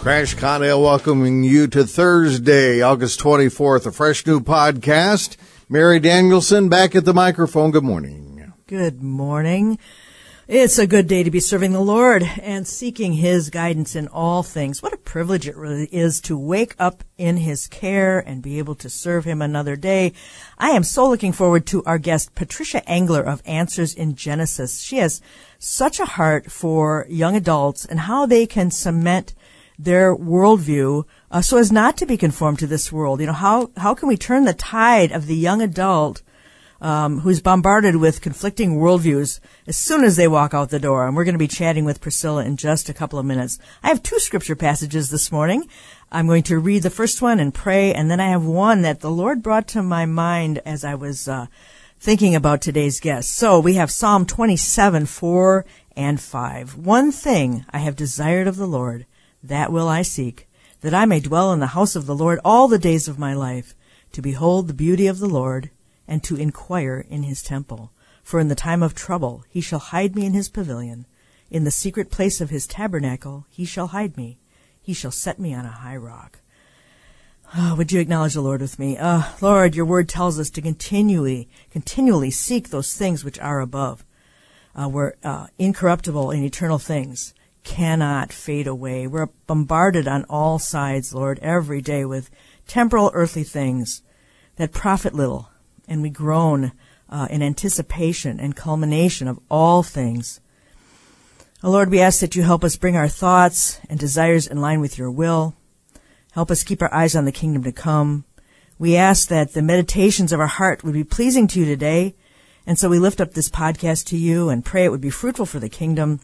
Crash Connell welcoming you to Thursday, August 24th, a fresh new podcast. Mary Danielson back at the microphone. Good morning. Good morning. It's a good day to be serving the Lord and seeking His guidance in all things. What a privilege it really is to wake up in His care and be able to serve Him another day. I am so looking forward to our guest, Patricia Engler of Answers in Genesis. She has such a heart for young adults and how they can cement their worldview uh, so as not to be conformed to this world. You know, how, how can we turn the tide of the young adult um, who's bombarded with conflicting worldviews as soon as they walk out the door? And we're going to be chatting with Priscilla in just a couple of minutes. I have two scripture passages this morning. I'm going to read the first one and pray, and then I have one that the Lord brought to my mind as I was uh, thinking about today's guest. So we have Psalm 27, 4 and 5. One thing I have desired of the Lord that will I seek, that I may dwell in the house of the Lord all the days of my life, to behold the beauty of the Lord, and to inquire in his temple. For in the time of trouble he shall hide me in his pavilion. In the secret place of his tabernacle he shall hide me. He shall set me on a high rock. Oh, would you acknowledge the Lord with me? Uh, Lord, your word tells us to continually, continually seek those things which are above. Uh, we're uh, incorruptible and eternal things cannot fade away. We're bombarded on all sides, Lord, every day with temporal earthly things that profit little, and we groan uh, in anticipation and culmination of all things. Oh, Lord, we ask that you help us bring our thoughts and desires in line with your will. Help us keep our eyes on the kingdom to come. We ask that the meditations of our heart would be pleasing to you today. And so we lift up this podcast to you and pray it would be fruitful for the kingdom.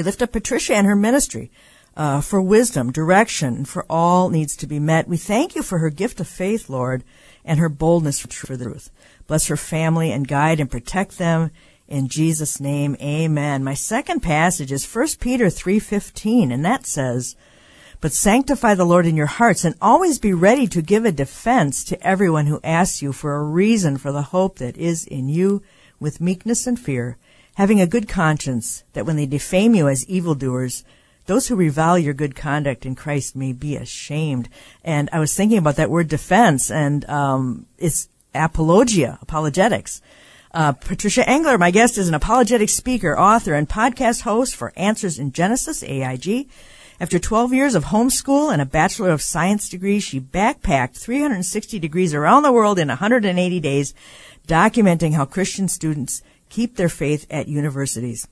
We lift up Patricia and her ministry uh, for wisdom, direction, for all needs to be met. We thank you for her gift of faith, Lord, and her boldness for the truth. Bless her family and guide and protect them. In Jesus' name, amen. My second passage is 1 Peter 3.15, and that says, But sanctify the Lord in your hearts, and always be ready to give a defense to everyone who asks you for a reason for the hope that is in you with meekness and fear, having a good conscience, that when they defame you as evildoers, those who revile your good conduct in Christ may be ashamed. And I was thinking about that word defense, and um, it's apologia, apologetics. Uh, Patricia Engler, my guest, is an apologetic speaker, author, and podcast host for Answers in Genesis, AIG. After 12 years of homeschool and a Bachelor of Science degree, she backpacked 360 degrees around the world in 180 days, documenting how Christian students keep their faith at universities.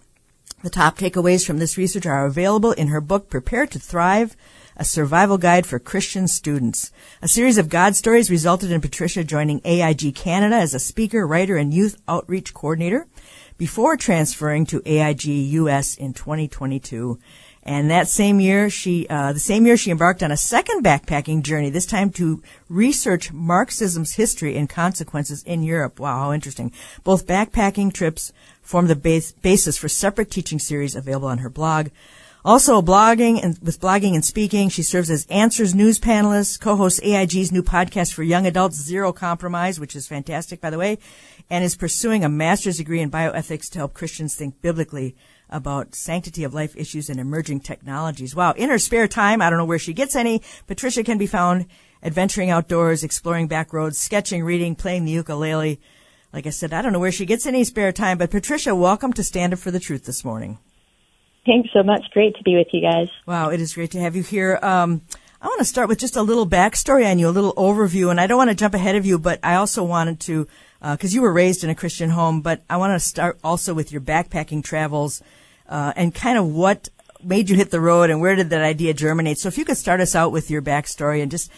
The top takeaways from this research are available in her book, Prepare to Thrive, a survival guide for Christian students. A series of God stories resulted in Patricia joining AIG Canada as a speaker, writer, and youth outreach coordinator before transferring to AIG US in 2022. And that same year, she, uh, the same year she embarked on a second backpacking journey, this time to research Marxism's history and consequences in Europe. Wow, how interesting. Both backpacking trips form the base, basis for separate teaching series available on her blog. Also blogging and with blogging and speaking, she serves as Answers News panelist, co-hosts AIG's new podcast for young adults, Zero Compromise, which is fantastic, by the way, and is pursuing a master's degree in bioethics to help Christians think biblically about sanctity of life issues and emerging technologies. Wow. In her spare time, I don't know where she gets any, Patricia can be found adventuring outdoors, exploring back roads, sketching, reading, playing the ukulele. Like I said, I don't know where she gets any spare time, but Patricia, welcome to Stand Up for the Truth this morning. Thanks so much. Great to be with you guys. Wow, it is great to have you here. Um, I want to start with just a little backstory on you, a little overview, and I don't want to jump ahead of you, but I also wanted to, because uh, you were raised in a Christian home, but I want to start also with your backpacking travels uh, and kind of what made you hit the road and where did that idea germinate. So if you could start us out with your backstory and just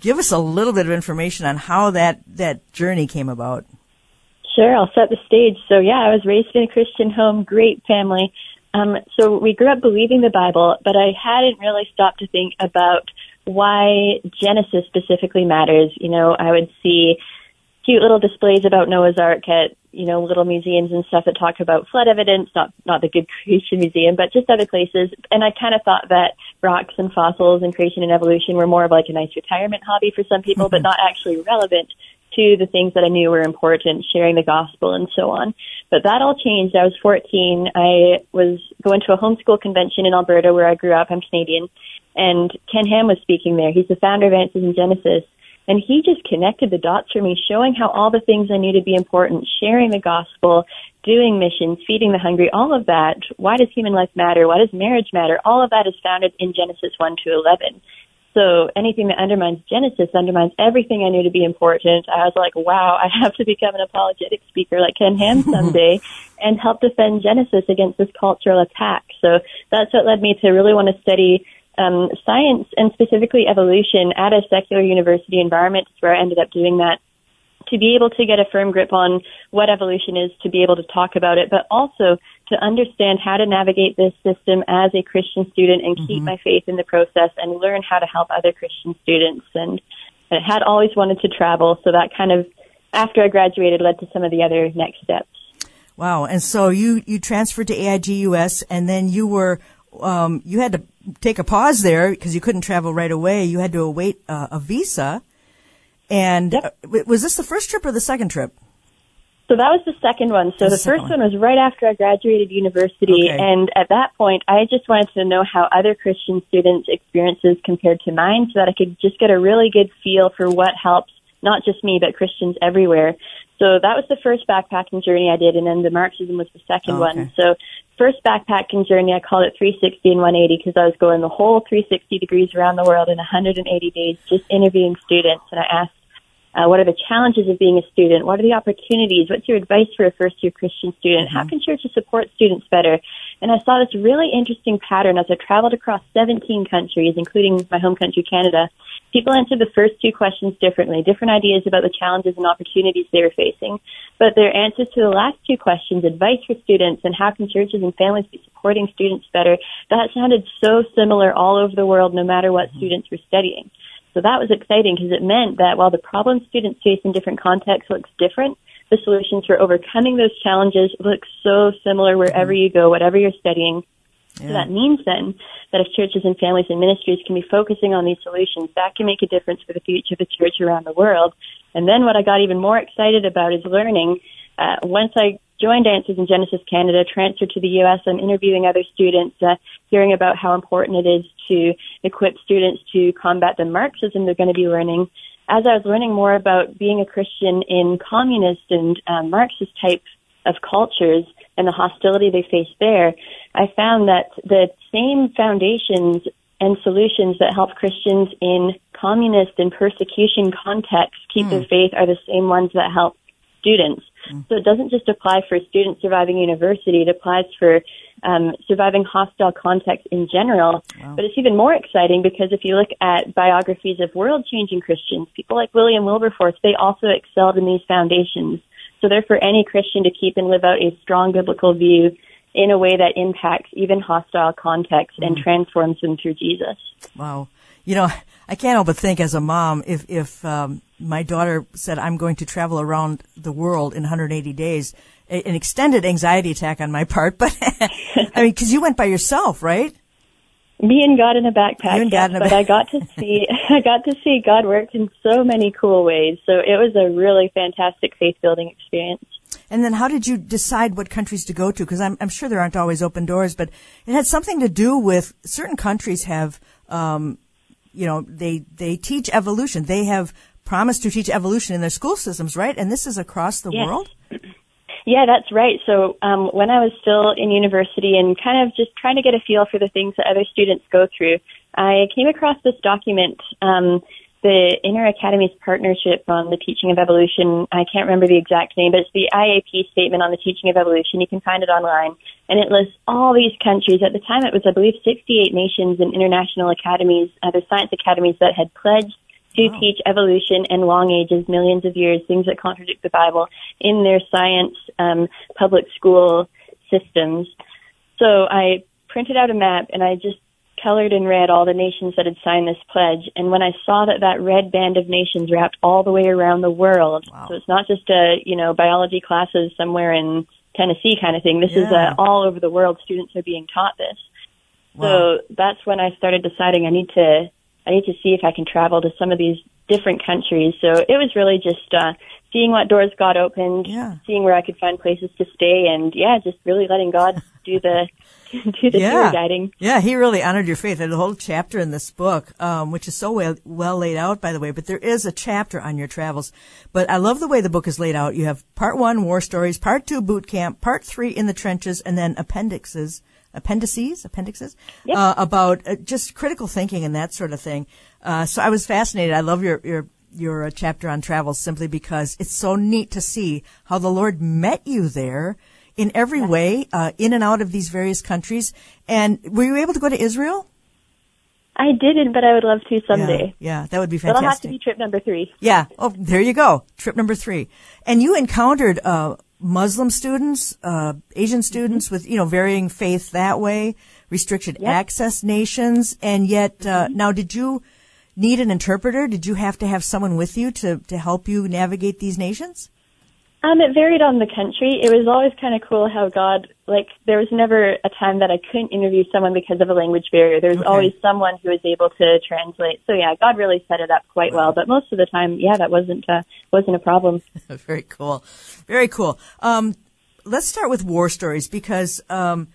give us a little bit of information on how that, that journey came about. Sure, I'll set the stage. So yeah, I was raised in a Christian home, great family. Um, so we grew up believing the Bible, but I hadn't really stopped to think about why Genesis specifically matters. You know, I would see cute little displays about Noah's Ark at you know little museums and stuff that talk about flood evidence, not not the Good Creation Museum, but just other places. And I kind of thought that rocks and fossils and creation and evolution were more of like a nice retirement hobby for some people, but mm-hmm. not actually relevant to the things that I knew were important, sharing the gospel and so on. But that all changed. I was 14. I was going to a homeschool convention in Alberta where I grew up. I'm Canadian. And Ken Ham was speaking there. He's the founder of Answers in Genesis. And he just connected the dots for me, showing how all the things I knew to be important, sharing the gospel, doing missions, feeding the hungry, all of that. Why does human life matter? Why does marriage matter? All of that is founded in Genesis 1 to 11. So anything that undermines Genesis undermines everything I knew to be important. I was like, wow, I have to become an apologetic speaker like Ken Ham someday and help defend Genesis against this cultural attack. So that's what led me to really want to study um, science and specifically evolution at a secular university environment is where I ended up doing that to be able to get a firm grip on what evolution is, to be able to talk about it, but also to understand how to navigate this system as a Christian student and keep Mm-hmm. my faith in the process and learn how to help other Christian students. And I had always wanted to travel, so that kind of, after I graduated, led to some of the other next steps. Wow. And so you, you transferred to AIGUS and then you were, um, you had to take a pause there because you couldn't travel right away. You had to await uh, a visa. And Yep. uh, was this the first trip or the second trip? So that was the second one. So The the first one. one was right after I graduated university, Okay. and at that point, I just wanted to know how other Christian students' experiences compared to mine, so that I could just get a really good feel for what helps not just me but Christians everywhere. So that was the first backpacking journey I did, and then the Marxism was the second Oh, okay. one. So first backpacking journey, I called it 360 and 180 because I was going the whole 360 degrees around the world in 180 days, just interviewing students, and I asked uh, what are the challenges of being a student? What are the opportunities? What's your advice for a first year Christian student? How can churches support students better? And I saw this really interesting pattern as I traveled across 17 countries, including my home country, Canada. People answered the first two questions differently, different ideas about the challenges and opportunities they were facing. But their answers to the last two questions, advice for students and how can churches and families be supporting students better, that sounded so similar all over the world, no matter what students were studying. So that was exciting because it meant that while the problems students face in different contexts looks different, the solutions for overcoming those challenges look so similar wherever you go, whatever you're studying. So that means then that if churches and families and ministries can be focusing on these solutions, that can make a difference for the future of the church around the world. And then what I got even more excited about is learning. Uh, once I joined Answers in Genesis Canada, transferred to the U.S., I'm interviewing other students, uh, hearing about how important it is to equip students to combat the Marxism they're going to be learning. As I was learning more about being a Christian in communist and uh, Marxist type of cultures and the hostility they face there, I found that the same foundations and solutions that help Christians in communist and persecution contexts keep their faith are the same ones that help students. So it doesn't just apply for students surviving university, it applies for um, surviving hostile contexts in general. But it's even more exciting because if you look at biographies of world changing Christians, people like William Wilberforce, they also excelled in these foundations. So they're for any Christian to keep and live out a strong biblical view in a way that impacts even hostile contexts and transforms them through Jesus. Wow. You know, I can't help but think as a mom, if, if, um, my daughter said, I'm going to travel around the world in 180 days, a- an extended anxiety attack on my part, but I mean, cause you went by yourself, right? Me and God in a backpack, You and yes, in a but back- I got to see I got to see God work in so many cool ways. So it was a really fantastic faith building experience. And then how did you decide what countries to go to? Because I'm, I'm sure there aren't always open doors, but it had something to do with certain countries have, um, you know, they, they teach evolution. They have promised to teach evolution in their school systems, right? And this is across the Yes. world? Yeah, that's right. So um, when I was still in university and kind of just trying to get a feel for the things that other students go through, I came across this document, um, the InterAcademies Partnership on the Teaching of Evolution. I can't remember the exact name, but it's the IAP Statement on the Teaching of Evolution. You can find it online. And it lists all these countries. At the time, it was, I believe, 68 nations and international academies, other science academies that had pledged to teach evolution and long ages, millions of years, things that contradict the Bible in their science um, public school systems. So I printed out a map and I just colored in red all the nations that had signed this pledge. And when I saw that that red band of nations wrapped all the way around the world, Wow. so it's not just a you know biology classes somewhere in Tennessee kind of thing. This is Yeah. uh, all over the world. Students are being taught this. Wow. So that's when I started deciding I need to I need to see if I can travel to some of these different countries. So it was really just uh, seeing what doors got opened, Yeah. seeing where I could find places to stay, and yeah, just really letting God do the do the tour guiding. Yeah, he really honored your faith. There's a whole chapter in this book, um, which is so well, well laid out, by the way. But there is a chapter on your travels. But I love the way the book is laid out. You have part one, war stories, part two, boot camp, part three, in the trenches, and then appendixes, appendices, appendixes, Yep. uh, about uh, just critical thinking and that sort of thing. Uh, so I was fascinated. I love your your your uh, chapter on travels simply because it's so neat to see how the Lord met you there in every way, uh, in and out of these various countries. And were you able to go to Israel? I didn't, but I would love to someday. Yeah, yeah that would be fantastic. That'll have to be trip number three. Yeah. Oh, there you go. Trip number three. And you encountered uh, Muslim students, uh, Asian students with you know varying faith that way, restricted Yep. access nations, and yet uh, now did you need an interpreter? Did you have to have someone with you to to help you navigate these nations? Um, it varied on the country. It was always kind of cool how God, like, there was never a time that I couldn't interview someone because of a language barrier. There was Okay. always someone who was able to translate. So yeah, God really set it up quite well. But most of the time, yeah, that wasn't uh, wasn't a problem. Very cool. Very cool. Um, let's start with war stories because um,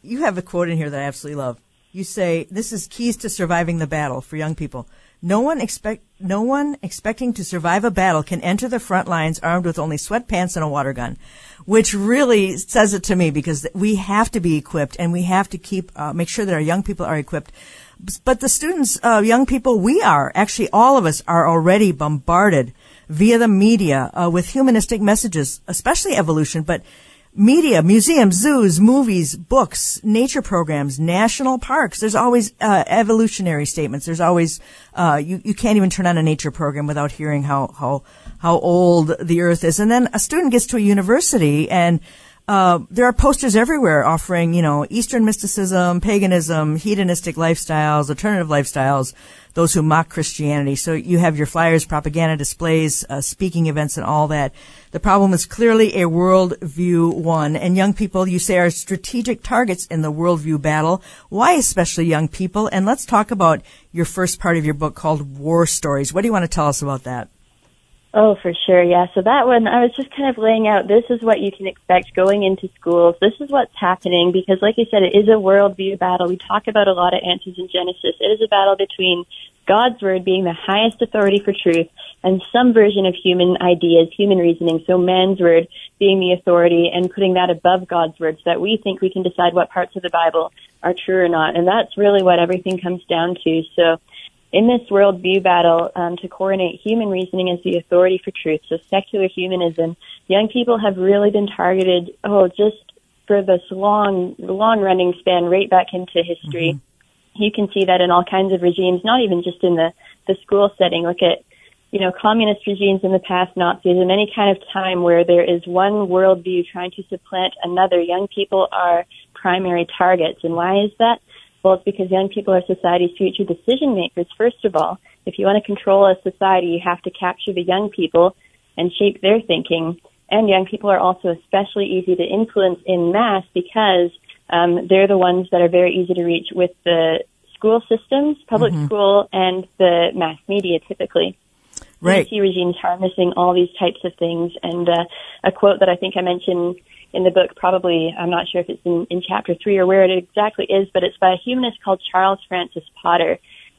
you have a quote in here that I absolutely love. You say this is keys to surviving the battle for young people. No one expect no one expecting to survive a battle can enter the front lines armed with only sweatpants and a water gun, which really says it to me because we have to be equipped and we have to keep uh, make sure that our young people are equipped. But the students, uh, young people, we are actually all of us are already bombarded via the media uh, with humanistic messages, especially evolution, but media, museums, zoos, movies, books, nature programs, national parks. There's always uh, evolutionary statements. There's always uh, you you can't even turn on a nature program without hearing how how how old the Earth is. And then a student gets to a university and. Uh, there are posters everywhere offering, you know, Eastern mysticism, paganism, hedonistic lifestyles, alternative lifestyles, those who mock Christianity. So you have your flyers, propaganda displays, uh, speaking events, and all that. The problem is clearly a worldview one, and young people, you say, are strategic targets in the worldview battle. Why especially young people? And let's talk about your first part of your book called War Stories. What do you want to tell us about that? Oh, for sure, yeah. So that one, I was just kind of laying out. This is what you can expect going into schools. This is what's happening because, like you said, it is a worldview battle. We talk about a lot of answers in Genesis. It is a battle between God's word being the highest authority for truth and some version of human ideas, human reasoning. So man's word being the authority and putting that above God's word so that we think we can decide what parts of the Bible are true or not. And that's really what everything comes down to. So in this worldview battle, um, to coordinate human reasoning as the authority for truth, so secular humanism, young people have really been targeted, oh, just for this long, long running span right back into history. You can see that in all kinds of regimes, not even just in the, the school setting. Look at, you know, communist regimes in the past, Nazis, in any kind of time where there is one worldview trying to supplant another. Young people are primary targets. And why is that? Well, it's because young people are society's future decision makers, first of all. If you want to control a society, you have to capture the young people and shape their thinking. And young people are also especially easy to influence in mass because um, they're the ones that are very easy to reach with the school systems, public school, and the mass media typically. Right. See regimes harnessing all these types of things. And uh, a quote that I think I mentioned in the book, probably, I'm not sure if it's in, in chapter three or where it exactly is, but it's by a humanist called Charles Francis Potter.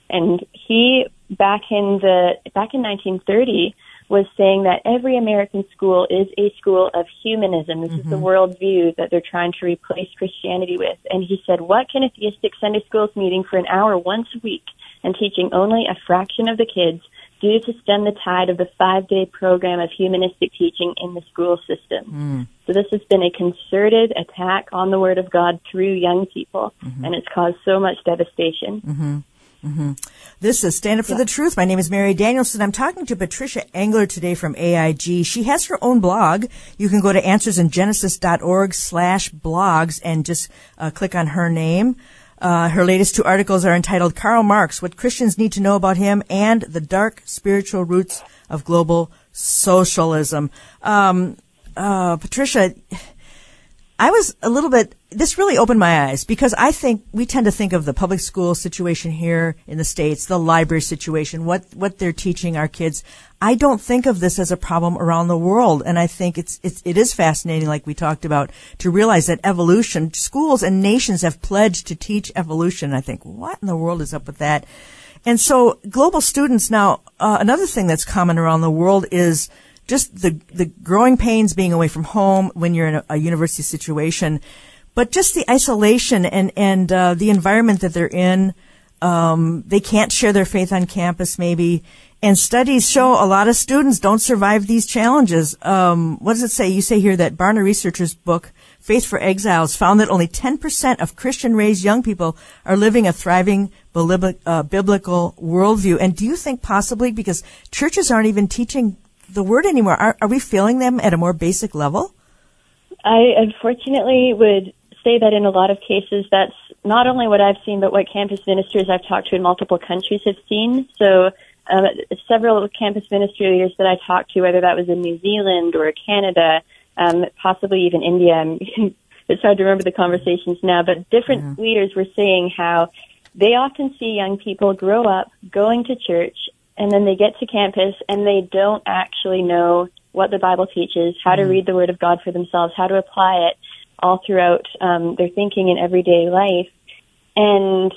And he, back in the, back in 1930, was saying that every American school is a school of humanism. This is the worldview that they're trying to replace Christianity with. And he said, what can a theistic Sunday schools meeting for an hour once a week and teaching only a fraction of the kids do to stem the tide of the five day program of humanistic teaching in the school system. Hmm. So this has been a concerted attack on the Word of God through young people, mm-hmm. and it's caused so much devastation. Mm-hmm. Mm-hmm. This is Stand Up for the Truth. My name is Mary Danielson. I'm talking to Patricia Engler today from AIG. She has her own blog. You can go to answersingenesis.org slash blogs and just uh, click on her name. Uh, her latest two articles are entitled Karl Marx, What Christians Need to Know About Him, and The Dark Spiritual Roots of Global Socialism. Um, uh, Patricia, I was a little bit, this really opened my eyes because I think we tend to think of the public school situation here in the States, the library situation, what, what they're teaching our kids. I don't think of this as a problem around the world. And I think it's, it's, it is fascinating, like we talked about, to realize that evolution, schools and nations have pledged to teach evolution. I think, what in the world is up with that? And so global students now, uh, another thing that's common around the world is, just the the growing pains being away from home when you're in a, a university situation, but just the isolation and and uh, the environment that they're in. Um, they can't share their faith on campus, maybe. And studies show a lot of students don't survive these challenges. Um, what does it say? You say here that Barna Researchers' book, Faith for Exiles, found that only 10% of Christian raised young people are living a thriving uh, biblical worldview. And do you think possibly because churches aren't even teaching the word anymore. Are, are we feeling them at a more basic level? I unfortunately would say that in a lot of cases that's not only what I've seen, but what campus ministers I've talked to in multiple countries have seen. So um, several campus ministry leaders that I talked to, whether that was in New Zealand or Canada, um, possibly even India. it's hard to remember the conversations now, but different leaders were saying how they often see young people grow up going to church and then they get to campus and they don't actually know what the Bible teaches, how to mm. read the Word of God for themselves, how to apply it all throughout um, their thinking in everyday life. And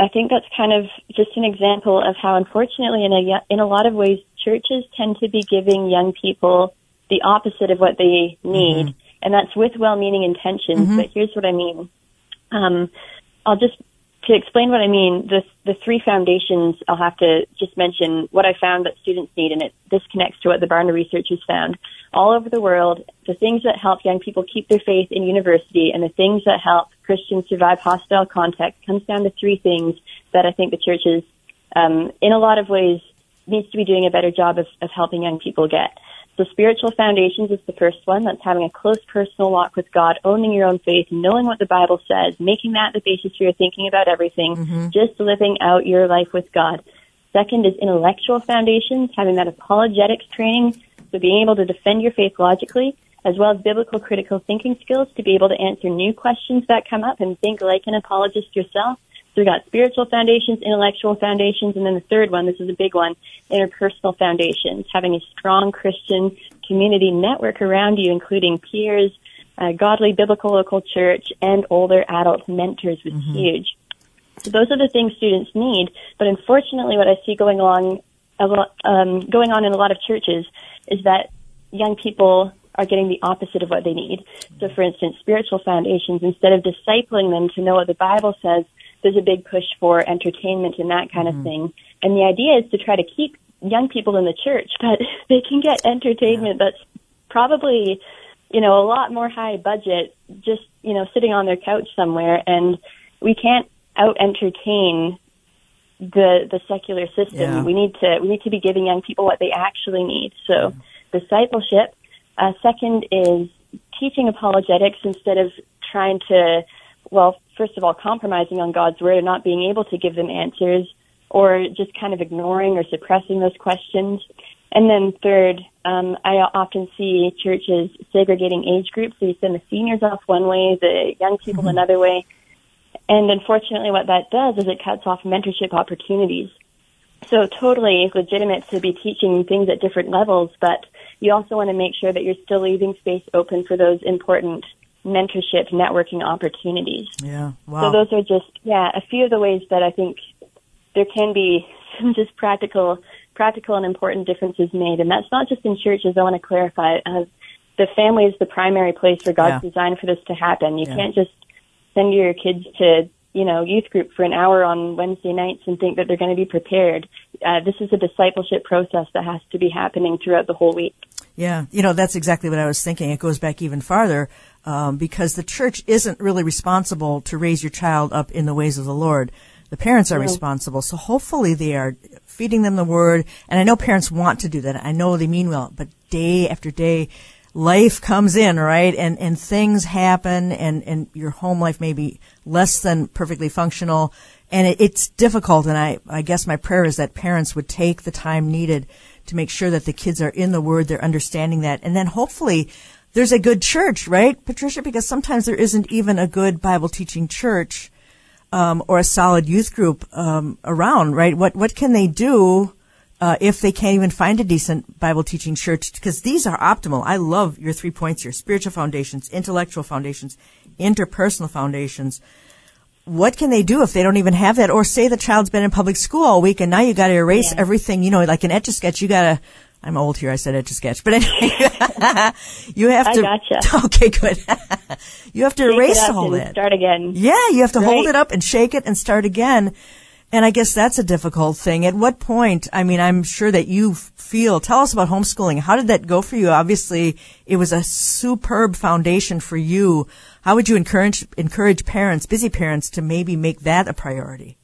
I think that's kind of just an example of how, unfortunately, in a in a lot of ways, churches tend to be giving young people the opposite of what they need, mm-hmm. and that's with well-meaning intentions. Mm-hmm. But here's what I mean. Um, I'll just to explain what I mean, the the three foundations, I'll have to just mention what I found that students need, and it this connects to what the Barna research has found. All over the world, the things that help young people keep their faith in university and the things that help Christians survive hostile context comes down to three things that I think the church is, um, in a lot of ways, needs to be doing a better job of, of helping young people get. So spiritual foundations is the first one. That's having a close personal walk with God, owning your own faith, knowing what the Bible says, making that the basis for your thinking about everything, mm-hmm. just living out your life with God. Second is intellectual foundations, having that apologetics training, so being able to defend your faith logically, as well as biblical critical thinking skills to be able to answer new questions that come up and think like an apologist yourself. So we've got spiritual foundations, intellectual foundations, and then the third one, this is a big one, interpersonal foundations, having a strong Christian community network around you, including peers, uh, godly biblical local church, and older adult mentors was mm-hmm. huge. So those are the things students need, but unfortunately what I see going along, um, going on in a lot of churches is that young people are getting the opposite of what they need. So for instance, spiritual foundations, instead of discipling them to know what the Bible says, there's a big push for entertainment and that kind mm-hmm. of thing. And the idea is to try to keep young people in the church, but they can get entertainment yeah. that's probably, you know, a lot more high budget just, you know, sitting on their couch somewhere and we can't out entertain the the secular system. Yeah. We need to we need to be giving young people what they actually need. So yeah. discipleship. Uh, second is teaching apologetics instead of trying to well, first of all, compromising on God's word and not being able to give them answers or just kind of ignoring or suppressing those questions. And then third, um, I often see churches segregating age groups. So you send the seniors off one way, the young people mm-hmm. another way. And unfortunately what that does is it cuts off mentorship opportunities. So totally legitimate to be teaching things at different levels, but you also want to make sure that you're still leaving space open for those important mentorship networking opportunities. Yeah. Wow. So those are just yeah a few of the ways that I think there can be some just practical practical and important differences made, and that's not just in churches. I want to clarify. Uh, the family is the primary place where God's yeah. designed for this to happen. You yeah. can't just send your kids to you know youth group for an hour on Wednesday nights and think that they're going to be prepared. Uh, this is a discipleship process that has to be happening throughout the whole week. Yeah, you know that's exactly what I was thinking. It goes back even farther um, because the church isn't really responsible to raise your child up in the ways of the Lord. The parents are responsible. So hopefully they are feeding them the word. And I know parents want to do that. I know they mean well, but day after day, life comes in, right? And, and things happen and, and your home life may be less than perfectly functional. And it, it's difficult. And I, I guess my prayer is that parents would take the time needed to make sure that the kids are in the word, they're understanding that. And then hopefully there's a good church, right, Patricia? Because sometimes there isn't even a good Bible teaching church. Um, or a solid youth group um, around, right? What what can they do uh, if they can't even find a decent Bible teaching church, because these are optimal. I love your three points here spiritual foundations, intellectual foundations, interpersonal foundations. What can they do if they don't even have that? Or say the child's been in public school all week and now you got to erase Yeah. everything, you know, like an etch a sketch, you got to. I'm old here. I said etch a sketch, but anyway, you have to. I to. gotcha. Okay, good. you have to Shake erase it all that. Start again. Yeah, you have to hold it up and shake it and start again. And I guess that's a difficult thing. At what point, I mean, I'm sure that you feel, tell us about homeschooling. How did that go for you? Obviously, it was a superb foundation for you. How would you encourage, encourage parents, busy parents, to maybe make that a priority?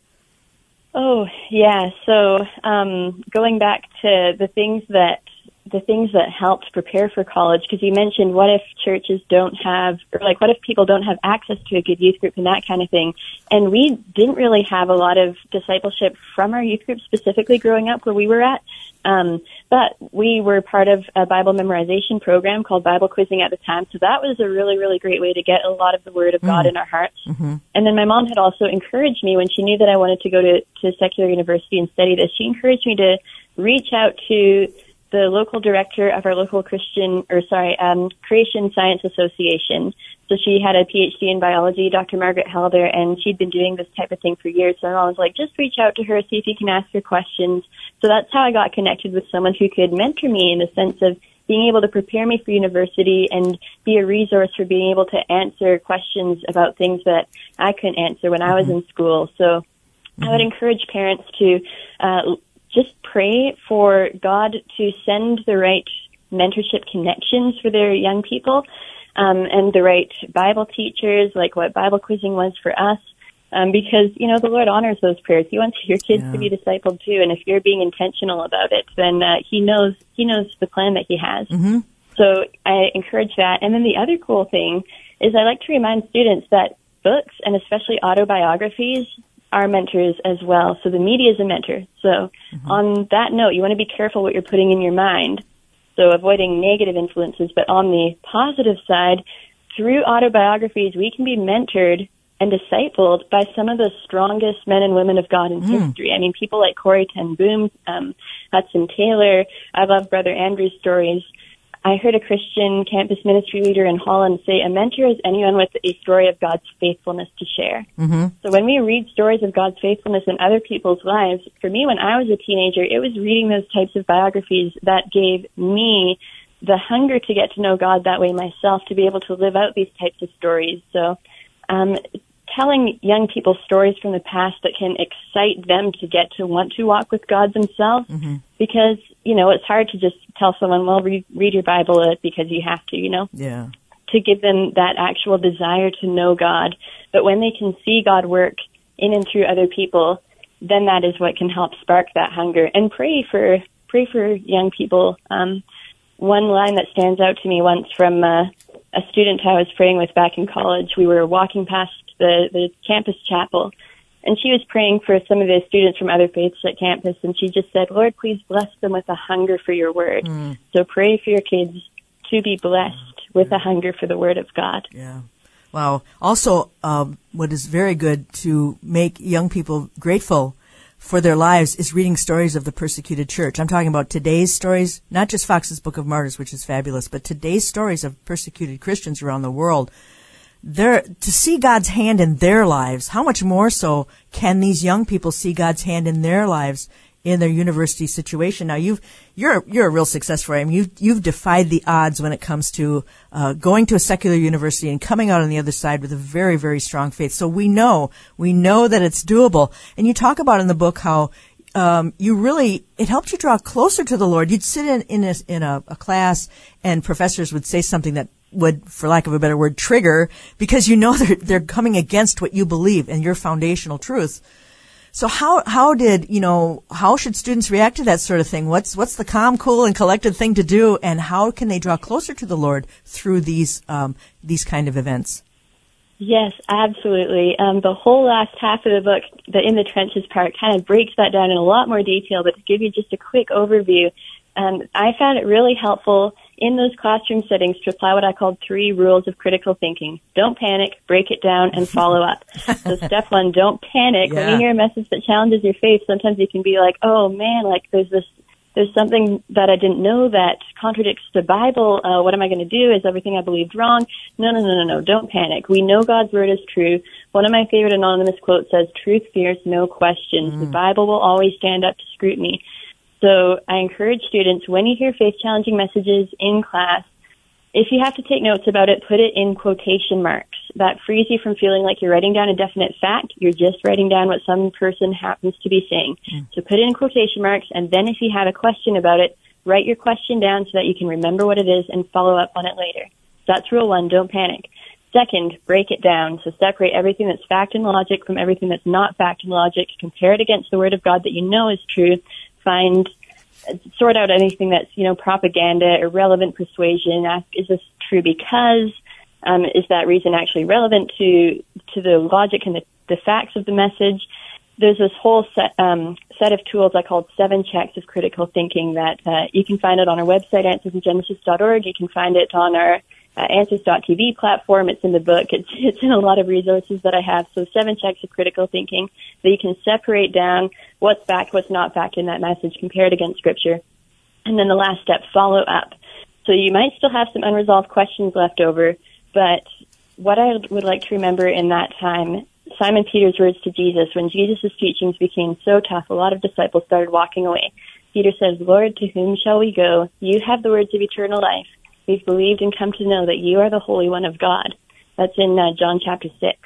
Oh yeah. So um, going back to the things that the things that helped prepare for college, because you mentioned what if churches don't have, or like what if people don't have access to a good youth group and that kind of thing. And we didn't really have a lot of discipleship from our youth group specifically growing up where we were at. Um, but we were part of a Bible memorization program called Bible Quizzing at the time, so that was a really, really great way to get a lot of the Word of God in our hearts. And then my mom had also encouraged me when she knew that I wanted to go to, to secular university and study this. She encouraged me to reach out to the local director of our local Christian, or sorry, um, Creation Science Association. So she had a PhD in biology, Dr. Margaret Helder, and she'd been doing this type of thing for years. So mom was like, just reach out to her, see if you can ask her questions. So that's how I got connected with someone who could mentor me in the sense of being able to prepare me for university and be a resource for being able to answer questions about things that I couldn't answer when I was in school. So I would encourage parents to uh, just pray for God to send the right mentorship connections for their young people um, and the right Bible teachers, like what Bible quizzing was for us. Um, because you know the Lord honors those prayers. He wants your kids Yeah. to be discipled too, and if you're being intentional about it, then uh, He knows He knows the plan that He has. Mm-hmm. So I encourage that. And then the other cool thing is I like to remind students that books and especially autobiographies are mentors as well. So the media is a mentor. So on that note, you want to be careful what you're putting in your mind. So avoiding negative influences, but on the positive side, through autobiographies, we can be mentored and discipled by some of the strongest men and women of God in history. I mean, people like Corrie ten Boom, um, Hudson Taylor. I love Brother Andrew's stories. I heard a Christian campus ministry leader in Holland say, a mentor is anyone with a story of God's faithfulness to share. Mm-hmm. So when we read stories of God's faithfulness in other people's lives, for me, when I was a teenager, it was reading those types of biographies that gave me the hunger to get to know God that way myself, to be able to live out these types of stories. So, um, telling young people stories from the past that can excite them to get to want to walk with God themselves, because you know it's hard to just tell someone, "Well, read, read your Bible uh, because you have to," you know Yeah. to give them that actual desire to know God. But when they can see God work in and through other people, then that is what can help spark that hunger. And pray for pray for young people. Um, one line that stands out to me once from uh, a student I was praying with back in college. We were walking past the the campus chapel. And she was praying for some of the students from other faiths at campus, and she just said, Lord, please bless them with a hunger for your word. So pray for your kids to be blessed with a hunger for the word of God. Yeah. Wow. Also, um, what is very good to make young people grateful for their lives is reading stories of the persecuted church. I'm talking about today's stories, not just Foxe's Book of Martyrs, which is fabulous, but today's stories of persecuted Christians around the world. They're, to see God's hand in their lives, how much more so can these young people see God's hand in their lives in their university situation? Now you've, you're, you're a real success. I mean, you've, you've defied the odds when it comes to, uh, going to a secular university and coming out on the other side with a very, very strong faith. So we know, we know that it's doable. And you talk about in the book how, um, you really it helped you draw closer to the Lord. You'd sit in in a, in a, a class, and professors would say something that would, for lack of a better word, trigger because you know they're they're coming against what you believe and your foundational truth. So how how did you know how should students react to that sort of thing? What's what's the calm, cool, and collected thing to do, and how can they draw closer to the Lord through these um, these kind of events? Yes, absolutely. Um, the whole last half of the book, the in the trenches part, kind of breaks that down in a lot more detail. But to give you just a quick overview, um, I found it really helpful in those classroom settings to apply what I called three rules of critical thinking. Don't panic, break it down, and follow up. so step one, don't panic. Yeah. When you hear a message that challenges your faith, sometimes you can be like, oh man, like there's this, there's something that I didn't know that contradicts the Bible. Uh, what am I going to do? Is everything I believed wrong? No, no, no, no, no. Don't panic. We know God's word is true. One of my favorite anonymous quotes says, truth fears no questions. The Bible will always stand up to scrutiny. So I encourage students when you hear faith challenging messages in class, if you have to take notes about it, put it in quotation marks. That frees you from feeling like you're writing down a definite fact. You're just writing down what some person happens to be saying. Hmm. So put it in quotation marks, and then if you have a question about it, write your question down so that you can remember what it is and follow up on it later. That's rule one, don't panic. Second, break it down. So separate everything that's fact and logic from everything that's not fact and logic. Compare it against the word of God that you know is true. Find sort out anything that's you know propaganda, irrelevant persuasion. Ask, is this true because? Um, is that reason actually relevant to to the logic and the, the facts of the message? There's this whole set um, set of tools I called seven checks of critical thinking that uh, you can find it on our website answersingenesis.org. You can find it on our uh, Answers.tv platform. It's in the book. It's, it's in a lot of resources that I have. So seven checks of critical thinking that you can separate down what's fact, what's not fact in that message, compared against scripture. And then the last step, follow up. So you might still have some unresolved questions left over, but what I would like to remember in that time, Simon Peter's words to Jesus, when Jesus' teachings became so tough, a lot of disciples started walking away. Peter says, Lord, to whom shall we go? You have the words of eternal life. We've believed and come to know that you are the Holy One of God. That's in uh, John chapter 6.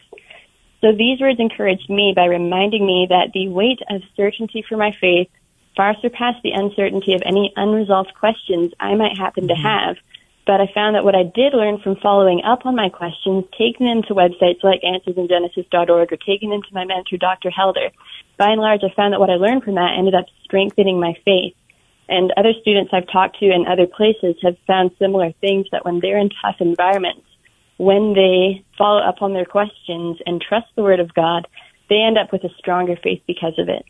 So these words encouraged me by reminding me that the weight of certainty for my faith far surpassed the uncertainty of any unresolved questions I might happen to have. But I found that what I did learn from following up on my questions, taking them to websites like answersingenesis.org or taking them to my mentor, Dr. Helder, by and large, I found that what I learned from that ended up strengthening my faith. And other students I've talked to in other places have found similar things that when they're in tough environments, when they follow up on their questions and trust the Word of God, they end up with a stronger faith because of it.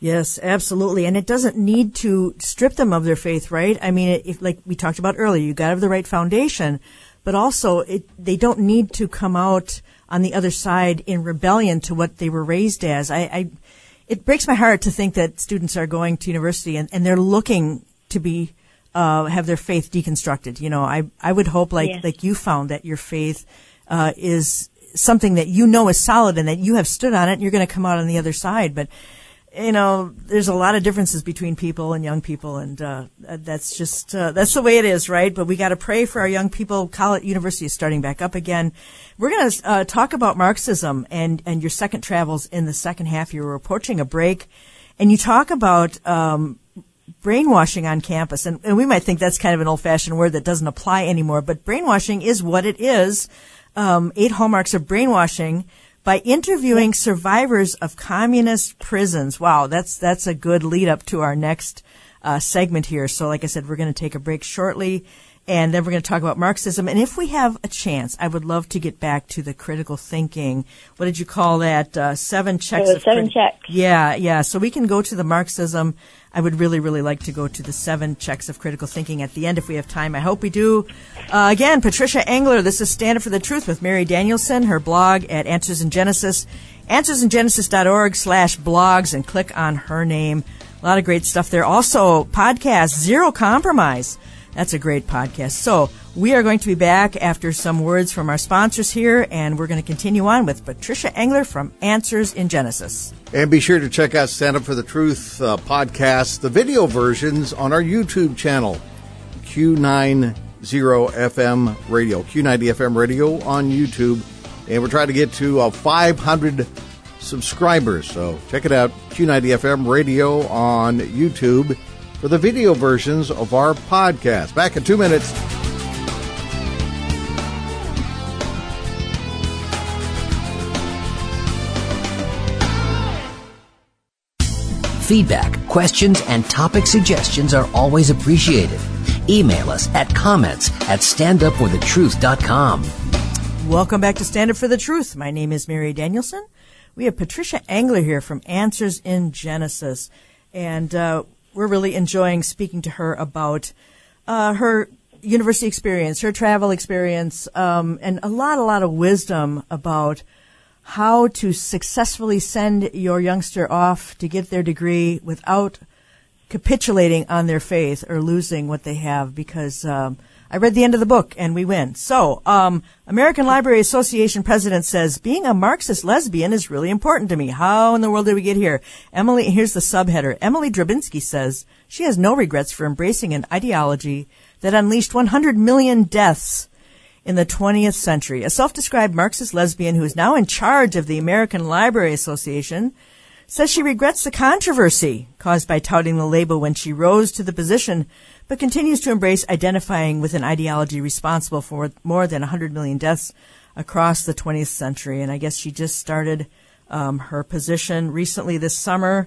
Yes, absolutely. And it doesn't need to strip them of their faith, right? I mean, if, like we talked about earlier, you got to have the right foundation, but also it, they don't need to come out on the other side in rebellion to what they were raised as. I, I it breaks my heart to think that students are going to university and, and they're looking to be uh, have their faith deconstructed. You know, I I would hope like like you found that your faith uh, is something that you know is solid and that you have stood on it. and You're going to come out on the other side, but you know, there's a lot of differences between people and young people, and uh, that's just uh, that's the way it is, right? But we got to pray for our young people. College University is starting back up again. We're going to uh, talk about Marxism and and your second travels in the second half. You were approaching a break, and you talk about. Um, brainwashing on campus and, and we might think that's kind of an old fashioned word that doesn't apply anymore but brainwashing is what it is um, eight hallmarks of brainwashing by interviewing survivors of communist prisons. Wow, that's that's a good lead up to our next uh, segment here. So, like I said, we're going to take a break shortly, and then we're going to talk about Marxism. And if we have a chance, I would love to get back to the critical thinking. What did you call that? Uh, seven checks. Uh, of seven checks. Yeah, yeah. So we can go to the Marxism. I would really, really like to go to the seven checks of critical thinking at the end if we have time. I hope we do. Uh, again, Patricia Engler, this is Stand Up for the Truth with Mary Danielson, her blog at Answers in Genesis, answersingenesis.org slash blogs, and click on her name. A lot of great stuff there. Also, podcast, Zero Compromise. That's a great podcast. So, we are going to be back after some words from our sponsors here, and we're going to continue on with Patricia Engler from Answers in Genesis. And be sure to check out Stand Up for the Truth uh, podcast, the video versions on our YouTube channel, Q90 FM Radio, Q90 FM Radio on YouTube. And we're trying to get to uh, 500 subscribers. So check it out, Q90 FM Radio on YouTube for the video versions of our podcast. Back in two minutes. Feedback, questions, and topic suggestions are always appreciated. Email us at comments at standupforthetruth.com. Welcome back to Stand Up for the Truth. My name is Mary Danielson. We have Patricia Engler here from Answers in Genesis, and uh, we're really enjoying speaking to her about uh, her university experience, her travel experience, um, and a lot, a lot of wisdom about how to successfully send your youngster off to get their degree without capitulating on their faith or losing what they have because um, I read the end of the book and we win. So, um, American Library Association president says being a Marxist lesbian is really important to me. How in the world did we get here? Emily, here's the subheader. Emily Drabinski says she has no regrets for embracing an ideology that unleashed 100 million deaths in the 20th century. A self-described Marxist lesbian who is now in charge of the American Library Association says she regrets the controversy caused by touting the label when she rose to the position, but continues to embrace identifying with an ideology responsible for more than 100 million deaths across the 20th century. And I guess she just started um, her position recently this summer.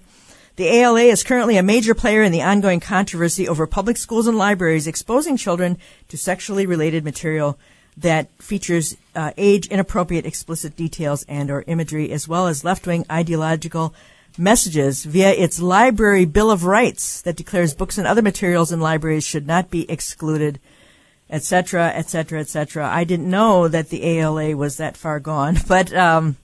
The ALA is currently a major player in the ongoing controversy over public schools and libraries exposing children to sexually related material that features uh, age inappropriate explicit details and or imagery as well as left-wing ideological messages via its library bill of rights that declares books and other materials in libraries should not be excluded etc etc etc i didn't know that the ala was that far gone but um,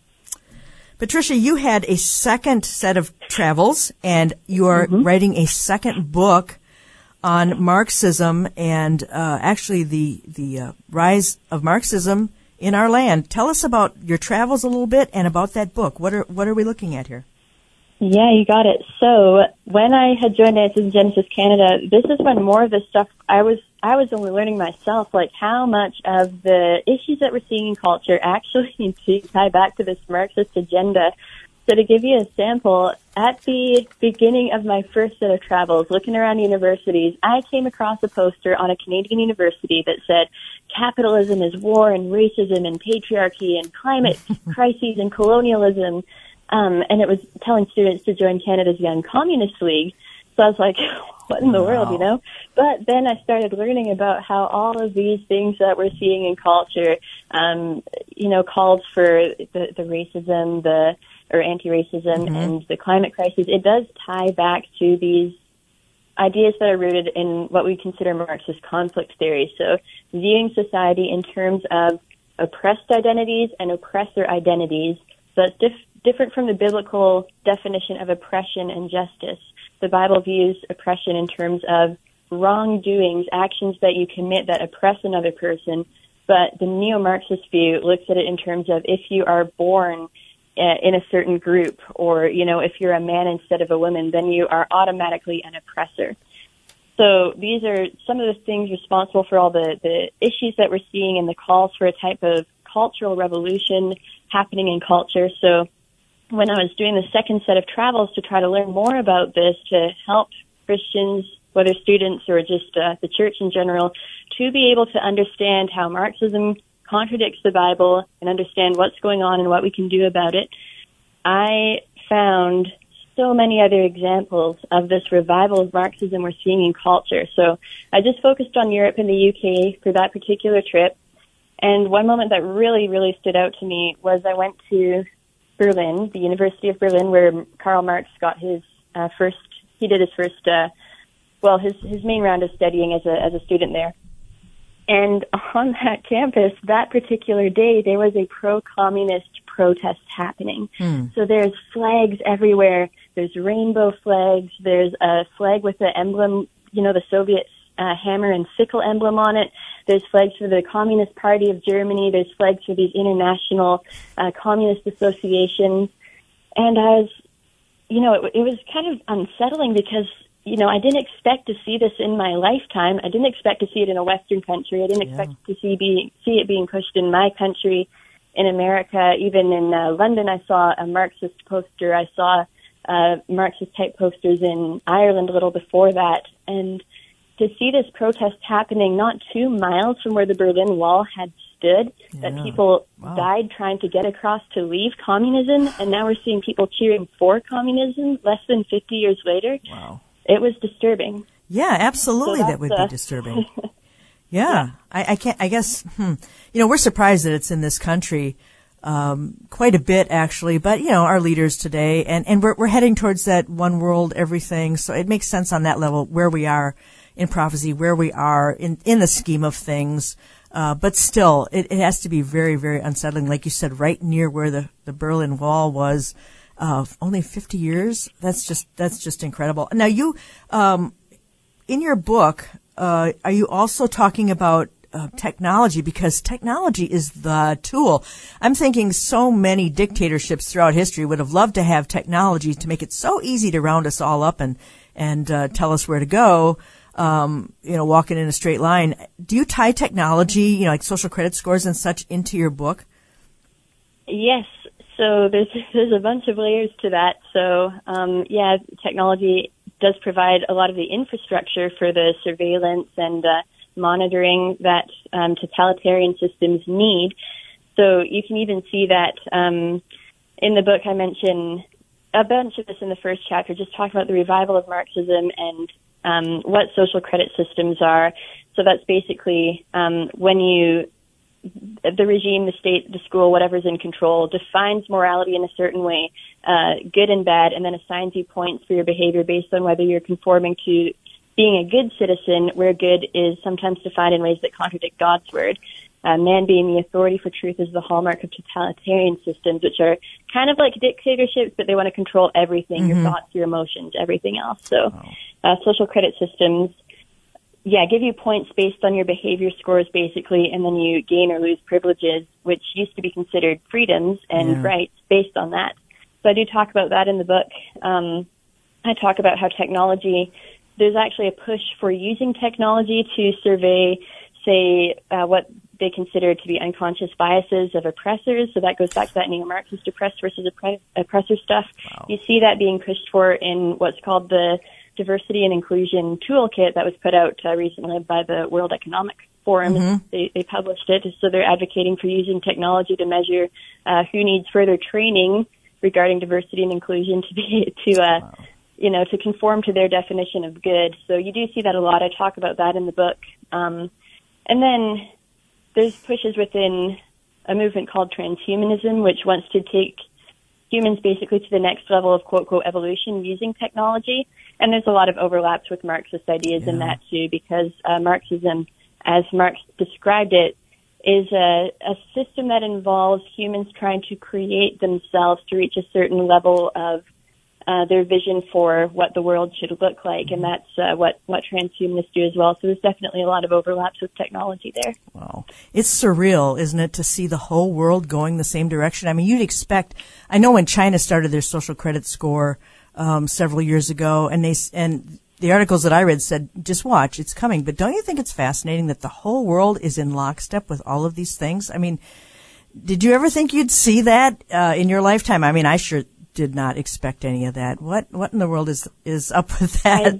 patricia you had a second set of travels and you are Mm-hmm. writing a second book on Marxism and uh, actually the the uh, rise of Marxism in our land. Tell us about your travels a little bit and about that book. What are what are we looking at here? Yeah, you got it. So when I had joined Answers in Genesis Canada, this is when more of the stuff I was I was only learning myself, like how much of the issues that we're seeing in culture actually do tie back to this Marxist agenda. So to give you a sample, at the beginning of my first set of travels, looking around universities, I came across a poster on a Canadian university that said, capitalism is war and racism and patriarchy and climate crises and colonialism. Um, and it was telling students to join Canada's Young Communist League. So I was like, what in the world, you know? But then I started learning about how all of these things that we're seeing in culture, um, you know, called for the, the racism, the, or anti-racism and the climate crisis, it does tie back to these ideas that are rooted in what we consider Marxist conflict theory. So viewing society in terms of oppressed identities and oppressor identities. So that's dif- different from the biblical definition of oppression and justice. The Bible views oppression in terms of wrongdoings, actions that you commit that oppress another person. But the neo-Marxist view looks at it in terms of if you are born uh, in a certain group or, you know, if you're a man instead of a woman, then you are automatically an oppressor. So these are some of the things responsible for all the, the issues that we're seeing and the calls for a type of cultural revolution happening in culture. So when I was doing the second set of travels to try to learn more about this to help Christians, whether students or just uh, the church in general, to be able to understand how Marxism contradicts the Bible and understand what's going on and what we can do about it, I found so many other examples of this revival of Marxism we're seeing in culture. So I just focused on Europe and the UK for that particular trip. And one moment that really, really stood out to me was I went to Berlin, the University of Berlin, where Karl Marx got his uh, first, he did his first, uh, well, his, his main round of studying as a, as a student there. And on that campus, that particular day, there was a pro-communist protest happening. So there's flags everywhere. There's rainbow flags. There's a flag with the emblem, you know, the Soviet uh, hammer and sickle emblem on it. There's flags for the Communist Party of Germany. There's flags for these international uh, communist associations. And I was, you know, it, it was kind of unsettling because you know, I didn't expect to see this in my lifetime. I didn't expect to see it in a Western country. I didn't expect to see be see it being pushed in my country, in America. Even in uh, London, I saw a Marxist poster. I saw uh, Marxist type posters in Ireland a little before that, and to see this protest happening not two miles from where the Berlin Wall had understood that people Wow. died trying to get across to leave communism, and now we're seeing people cheering for communism less than 50 years later. Wow. It was disturbing. Yeah, absolutely. So that would be uh, disturbing. Yeah, I, I can't. I guess hmm, you know we're surprised that it's in this country um, quite a bit actually. But you know our leaders today, and and we're we're heading towards that one world everything. So it makes sense on that level where we are in prophecy, where we are in in the scheme of things. Uh, but still, it, it has to be very, very unsettling. Like you said, right near where the, the Berlin Wall was, uh, only 50 years. That's just, that's just incredible. Now you, um, in your book, uh, are you also talking about uh, technology? Because technology is the tool. I'm thinking so many dictatorships throughout history would have loved to have technology to make it so easy to round us all up and and uh, tell us where to go. Um, you know, walking in a straight line. Do you tie technology, you know, like social credit scores and such, into your book? Yes. So there's there's a bunch of layers to that. So um, yeah, technology does provide a lot of the infrastructure for the surveillance and uh, monitoring that um, totalitarian systems need. So you can even see that um, in the book. I mention a bunch of this in the first chapter, just talking about the revival of Marxism and um, what social credit systems are. So that's basically um, when you the regime, the state, the school, whatever's in control, defines morality in a certain way, uh, good and bad, and then assigns you points for your behavior based on whether you're conforming to being a good citizen, where good is sometimes defined in ways that contradict God's word. Uh, man being the authority for truth is the hallmark of totalitarian systems, which are kind of like dictatorships, but they want to control everything, your thoughts, your emotions, everything else. So, uh, social credit systems yeah, give you points based on your behavior scores basically, and then you gain or lose privileges, which used to be considered freedoms and Yeah. rights based on that. So I do talk about that in the book. Um, I talk about how technology, there's actually a push for using technology to survey, say, uh, what they consider to be unconscious biases of oppressors. So that goes back to that neo-Marxist oppressed versus oppre- oppressor stuff. You see that being pushed for in what's called the diversity and inclusion toolkit that was put out uh, recently by the World Economic Forum. They, they published it, so they're advocating for using technology to measure uh, who needs further training regarding diversity and inclusion to be to uh, you know to conform to their definition of good. So you do see that a lot. I talk about that in the book, um, and then there's pushes within a movement called transhumanism, which wants to take humans basically to the next level of quote unquote evolution using technology. And there's a lot of overlaps with Marxist ideas in that too, because uh, Marxism, as Marx described it, is a, a system that involves humans trying to create themselves to reach a certain level of uh, their vision for what the world should look like, and that's uh, what what transhumanists do as well. So there's definitely a lot of overlaps with technology there. Wow. It's surreal, isn't it, to see the whole world going the same direction? I mean, you'd expect, I know when China started their social credit score, um, several years ago and they, and the articles that I read said, just watch, it's coming. But don't you think it's fascinating that the whole world is in lockstep with all of these things? I mean, did you ever think you'd see that, uh, in your lifetime? I mean, I sure did not expect any of that. What, what in the world is, is up with that? I-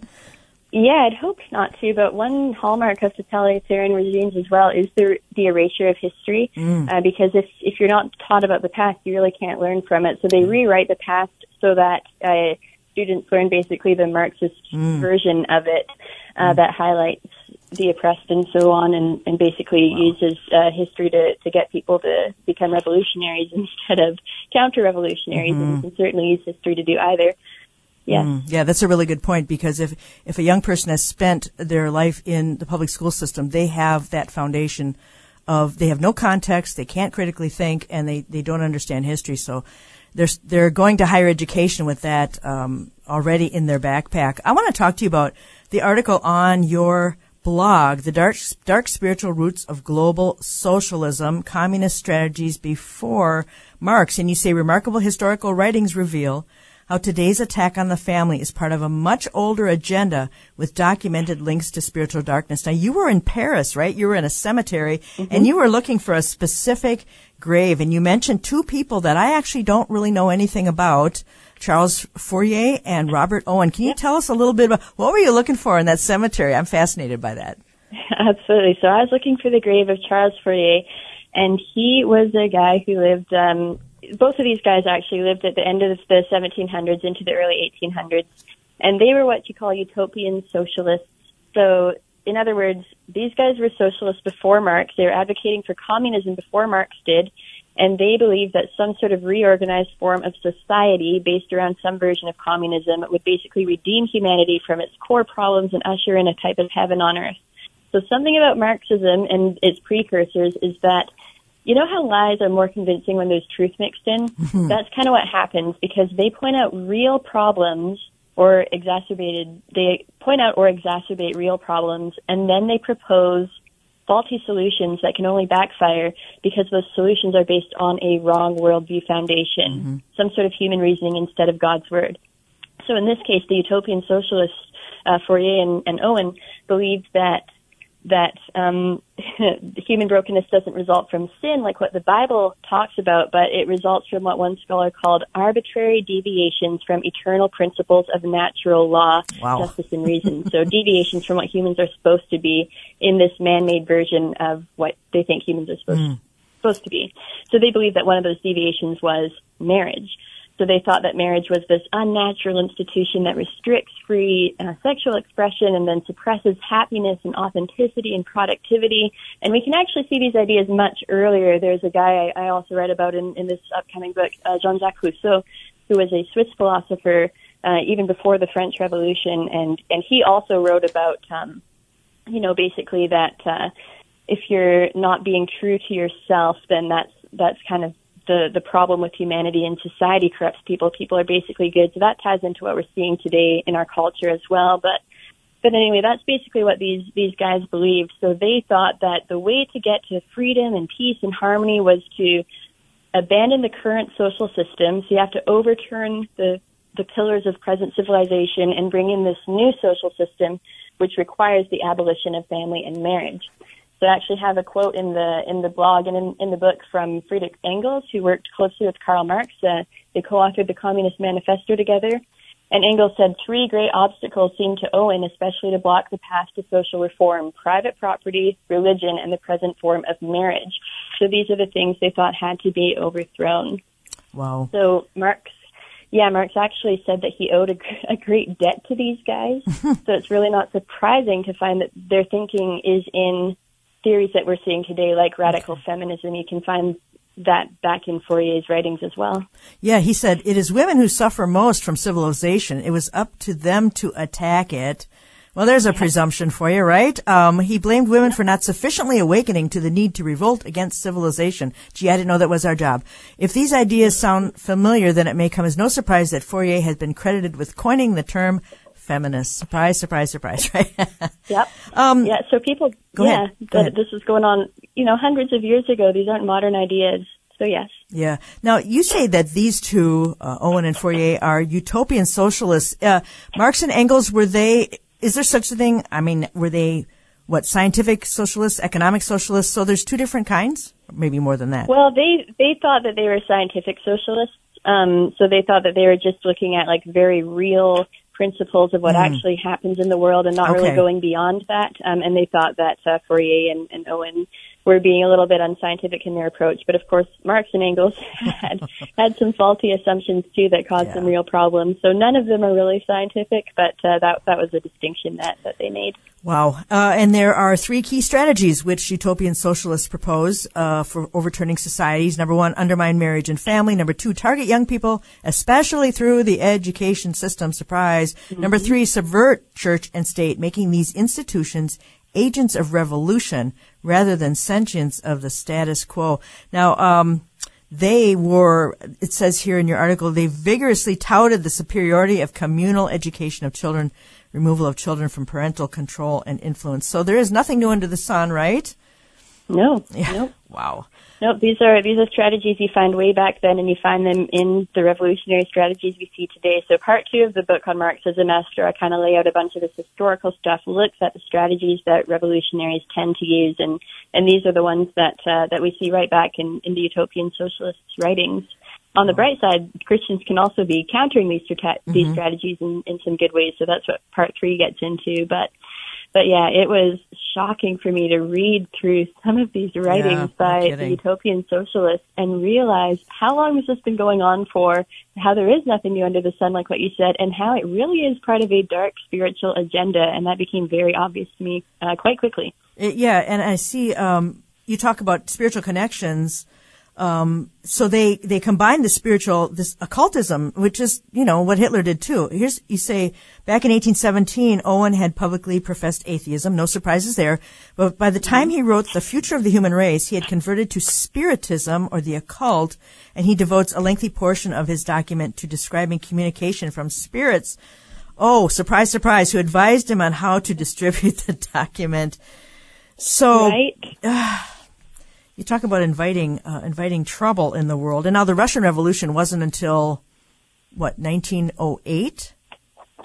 Yeah, I'd hoped not to, but one hallmark of totalitarian regimes as well is the the erasure of history. Uh, because if if you're not taught about the past, you really can't learn from it. So they rewrite the past so that uh, students learn basically the Marxist version of it uh, that highlights the oppressed and so on, and and basically uses uh, history to to get people to become revolutionaries instead of counter revolutionaries. And you can certainly use history to do either. Yes. Mm, yeah, that's a really good point because if if a young person has spent their life in the public school system, they have that foundation of they have no context, they can't critically think, and they, they don't understand history. So they're they're going to higher education with that um, already in their backpack. I want to talk to you about the article on your blog, the dark dark spiritual roots of global socialism, communist strategies before Marx, and you say remarkable historical writings reveal how today's attack on the family is part of a much older agenda with documented links to spiritual darkness. Now, you were in Paris, right? You were in a cemetery mm-hmm. and you were looking for a specific grave and you mentioned two people that I actually don't really know anything about. Charles Fourier and Robert Owen. Can you tell us a little bit about what were you looking for in that cemetery? I'm fascinated by that. Absolutely. So I was looking for the grave of Charles Fourier, and he was a guy who lived. Um, both of these guys actually lived at the end of the 1700s into the early 1800s, and they were what you call utopian socialists. So, in other words, these guys were socialists before Marx. They were advocating for communism before Marx did, and they believe that some sort of reorganized form of society based around some version of communism would basically redeem humanity from its core problems and usher in a type of heaven on earth. So something about Marxism and its precursors is that you know how lies are more convincing when there's truth mixed in? Mm-hmm. That's kind of what happens because they point out real problems or exacerbated, they point out or exacerbate real problems and then they propose faulty solutions that can only backfire because those solutions are based on a wrong worldview foundation, mm-hmm. some sort of human reasoning instead of God's word. So in this case, the utopian socialists, uh, Fourier and, and Owen, believed that that um, human brokenness doesn't result from sin, like what the Bible talks about, but it results from what one scholar called arbitrary deviations from eternal principles of natural law, wow. justice, and reason. so deviations from what humans are supposed to be in this man-made version of what they think humans are supposed mm. supposed to be. So they believe that one of those deviations was marriage. So they thought that marriage was this unnatural institution that restricts free uh, sexual expression and then suppresses happiness and authenticity and productivity. And we can actually see these ideas much earlier. There's a guy I, I also read about in, in this upcoming book, uh, Jean-Jacques Rousseau, who was a Swiss philosopher uh, even before the French Revolution, and and he also wrote about, um, you know, basically that uh, if you're not being true to yourself, then that's that's kind of the the problem with humanity and society corrupts people. People are basically good, so that ties into what we're seeing today in our culture as well. But but anyway, that's basically what these these guys believed. So they thought that the way to get to freedom and peace and harmony was to abandon the current social system. So you have to overturn the the pillars of present civilization and bring in this new social system, which requires the abolition of family and marriage. So I actually have a quote in the in the blog and in, in the book from Friedrich Engels, who worked closely with Karl Marx. Uh, they co-authored the Communist Manifesto together. And Engels said three great obstacles seem to Owen, especially to block the path to social reform: private property, religion, and the present form of marriage. So these are the things they thought had to be overthrown. Wow. So Marx yeah, Marx actually said that he owed a, a great debt to these guys. so it's really not surprising to find that their thinking is in theories that we're seeing today, like radical okay. feminism, you can find that back in Fourier's writings as well. Yeah, he said it is women who suffer most from civilization. It was up to them to attack it. Well, there's a presumption for you, right? Um, he blamed women for not sufficiently awakening to the need to revolt against civilization. Gee, I didn't know that was our job. If these ideas sound familiar, then it may come as no surprise that Fourier has been credited with coining the term feminist. Surprise, surprise, surprise, right? yep. Um, yeah, so people, go yeah, ahead. Go ahead. this was going on, you know, hundreds of years ago. These aren't modern ideas. So yes. Yeah. Now you say that these two, uh, Owen and Fourier, are utopian socialists. Uh, Marx and Engels were they? Is there such a thing? I mean, were they what scientific socialists, economic socialists? So there's two different kinds, maybe more than that. Well, they they thought that they were scientific socialists. Um, so they thought that they were just looking at like very real principles of what mm. actually happens in the world and not okay. really going beyond that. Um, and they thought that uh, Fourier and, and Owen were being a little bit unscientific in their approach. But of course, Marx and Engels had had some faulty assumptions too that caused yeah. some real problems. So none of them are really scientific, but uh, that that was a distinction that that they made. Wow. Uh, and there are three key strategies which utopian socialists propose uh, for overturning societies. Number one, undermine marriage and family. Number two, target young people, especially through the education system. Surprise. Mm-hmm. Number three, subvert church and state, making these institutions agents of revolution rather than sentience of the status quo. Now, um, they were, it says here in your article, they vigorously touted the superiority of communal education of children removal of children from parental control and influence. So there is nothing new under the sun, right? No. Yeah. Nope. Wow. Nope. These are these are strategies you find way back then, and you find them in the revolutionary strategies we see today. So part two of the book on Marxism, Esther, I kind of lay out a bunch of this historical stuff, looks at the strategies that revolutionaries tend to use, and and these are the ones that uh, that we see right back in in the utopian socialists' writings on the bright side, Christians can also be countering these strata- mm-hmm. these strategies in, in some good ways. So that's what part three gets into. But But yeah, it was shocking for me to read through some of these writings no by the utopian socialists and realize how long has this been going on for, how there is nothing new under the sun, like what you said, and how it really is part of a dark spiritual agenda. And that became very obvious to me uh, quite quickly. Yeah, and I see um, you talk about spiritual connections. Um, so they they combine the spiritual this occultism, which is you know what Hitler did too. Here's you say back in 1817, Owen had publicly professed atheism. No surprises there. But by the time he wrote The Future of the Human Race, he had converted to Spiritism or the occult, and he devotes a lengthy portion of his document to describing communication from spirits. Oh, surprise, surprise! Who advised him on how to distribute the document? So Right? you talk about inviting uh, inviting trouble in the world, and now the Russian Revolution wasn't until what 1908.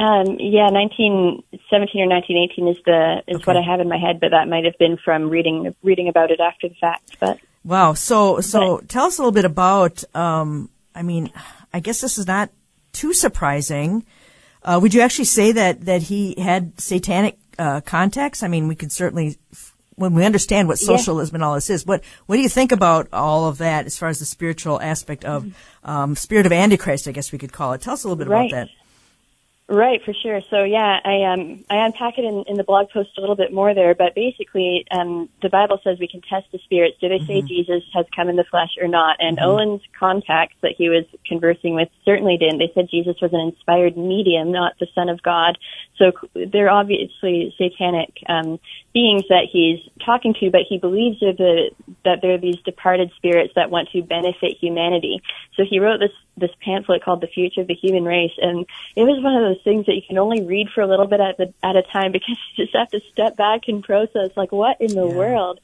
Um, yeah, 1917 or 1918 is the is what I have in my head, but that might have been from reading reading about it after the fact. But Wow. So so tell us a little bit about. Um, I mean, I guess this is not too surprising. Uh, would you actually say that that he had satanic uh, contacts? I mean, we could certainly. When we understand what Yeah. socialism and all this is, what what do you think about all of that as far as the spiritual aspect of um, spirit of Antichrist? I guess we could call it. Tell us a little bit Right. about that. Right, for sure. So yeah, I um I unpack it in, in the blog post a little bit more there, but basically, um the Bible says we can test the spirits. Do they say Jesus has come in the flesh or not? And Owen's contacts that he was conversing with certainly didn't. They said Jesus was an inspired medium, not the Son of God. So they're obviously satanic um beings that he's talking to, but he believes they're the that they're these departed spirits that want to benefit humanity. So he wrote this this pamphlet called The Future of the Human Race, and it was one of those things that you can only read for a little bit at the at a time because you just have to step back and process like what in the world.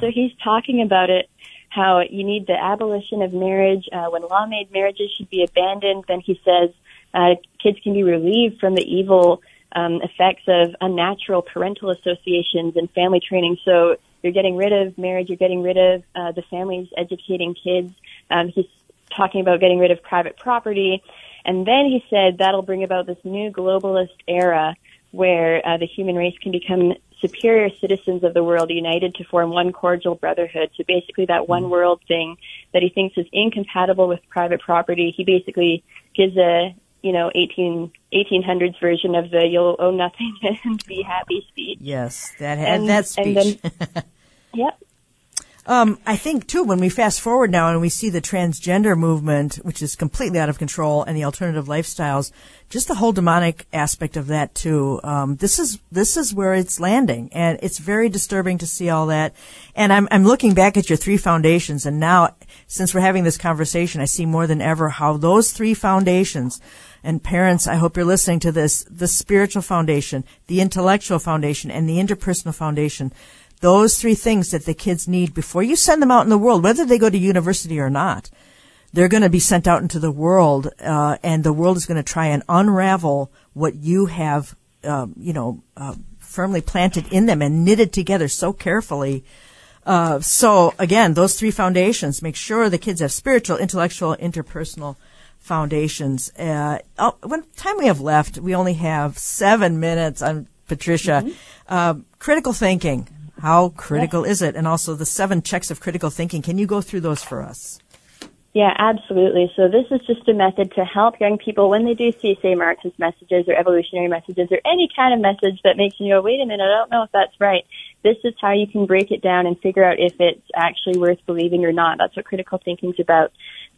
So he's talking about it how you need the abolition of marriage uh, when law made marriages should be abandoned. Then he says uh, kids can be relieved from the evil um, effects of unnatural parental associations and family training. So you're getting rid of marriage, you're getting rid of uh, the families educating kids. Um, he's talking about getting rid of private property. And then he said that'll bring about this new globalist era where uh, the human race can become superior citizens of the world united to form one cordial brotherhood. So basically that one world thing that he thinks is incompatible with private property, he basically gives a, you know, 18, 1800s version of the you'll own nothing and be happy speech. Yes, that had And- that and speech. then- Yep. Um, I think too, when we fast forward now and we see the transgender movement, which is completely out of control, and the alternative lifestyles, just the whole demonic aspect of that too. Um, this is this is where it's landing, and it's very disturbing to see all that. And I'm I'm looking back at your three foundations, and now since we're having this conversation, I see more than ever how those three foundations. And parents, I hope you're listening to this: the spiritual foundation, the intellectual foundation, and the interpersonal foundation those three things that the kids need before you send them out in the world, whether they go to university or not. They're going to be sent out into the world, uh, and the world is going to try and unravel what you have, um, you know, uh, firmly planted in them and knitted together so carefully. Uh, so again, those three foundations, make sure the kids have spiritual, intellectual, interpersonal foundations. Uh, oh, what time we have left? We only have seven minutes on Patricia. Uh, critical thinking. How critical is it? And also the seven checks of critical thinking. Can you go through those for us? Yeah, absolutely. So this is just a method to help young people when they do see, say, Marxist messages or evolutionary messages or any kind of message that makes you go, wait a minute, I don't know if that's right. This is how you can break it down and figure out if it's actually worth believing or not. That's what critical thinking is about.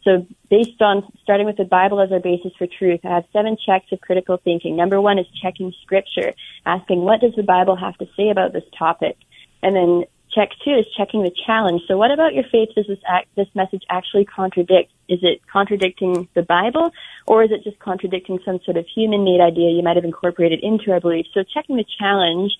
So based on starting with the Bible as our basis for truth, I have seven checks of critical thinking. Number one is checking scripture, asking what does the Bible have to say about this topic? And then check two is checking the challenge. So what about your faith does this act, this message actually contradict? Is it contradicting the Bible or is it just contradicting some sort of human made idea you might have incorporated into our beliefs? So checking the challenge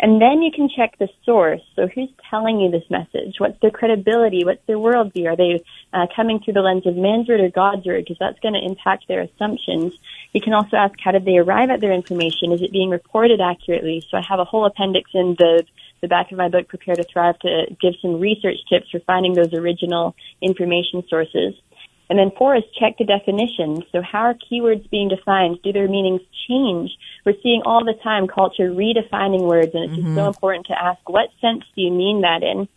and then you can check the source. So who's telling you this message? What's their credibility? What's their worldview? Are they uh, coming through the lens of man's word or God's word? Because that's going to impact their assumptions. You can also ask how did they arrive at their information? Is it being reported accurately? So I have a whole appendix in the the back of my book, Prepare to Thrive, to give some research tips for finding those original information sources. And then four is check the definition. So how are keywords being defined? Do their meanings change? We're seeing all the time culture redefining words and it's just so important to ask what sense do you mean that in?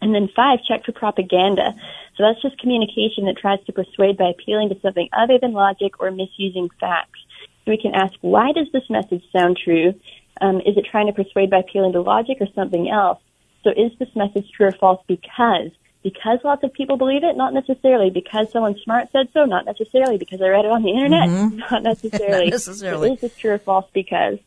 And then five, check for propaganda. So that's just communication that tries to persuade by appealing to something other than logic or misusing facts. So we can ask, why does this message sound true? Um, is it trying to persuade by appealing to logic or something else? So is this message true or false because? Because lots of people believe it? Not necessarily. Because someone smart said so? Not necessarily. Because I read it on the internet? Mm-hmm. Not necessarily. Not necessarily. So is this true or false because?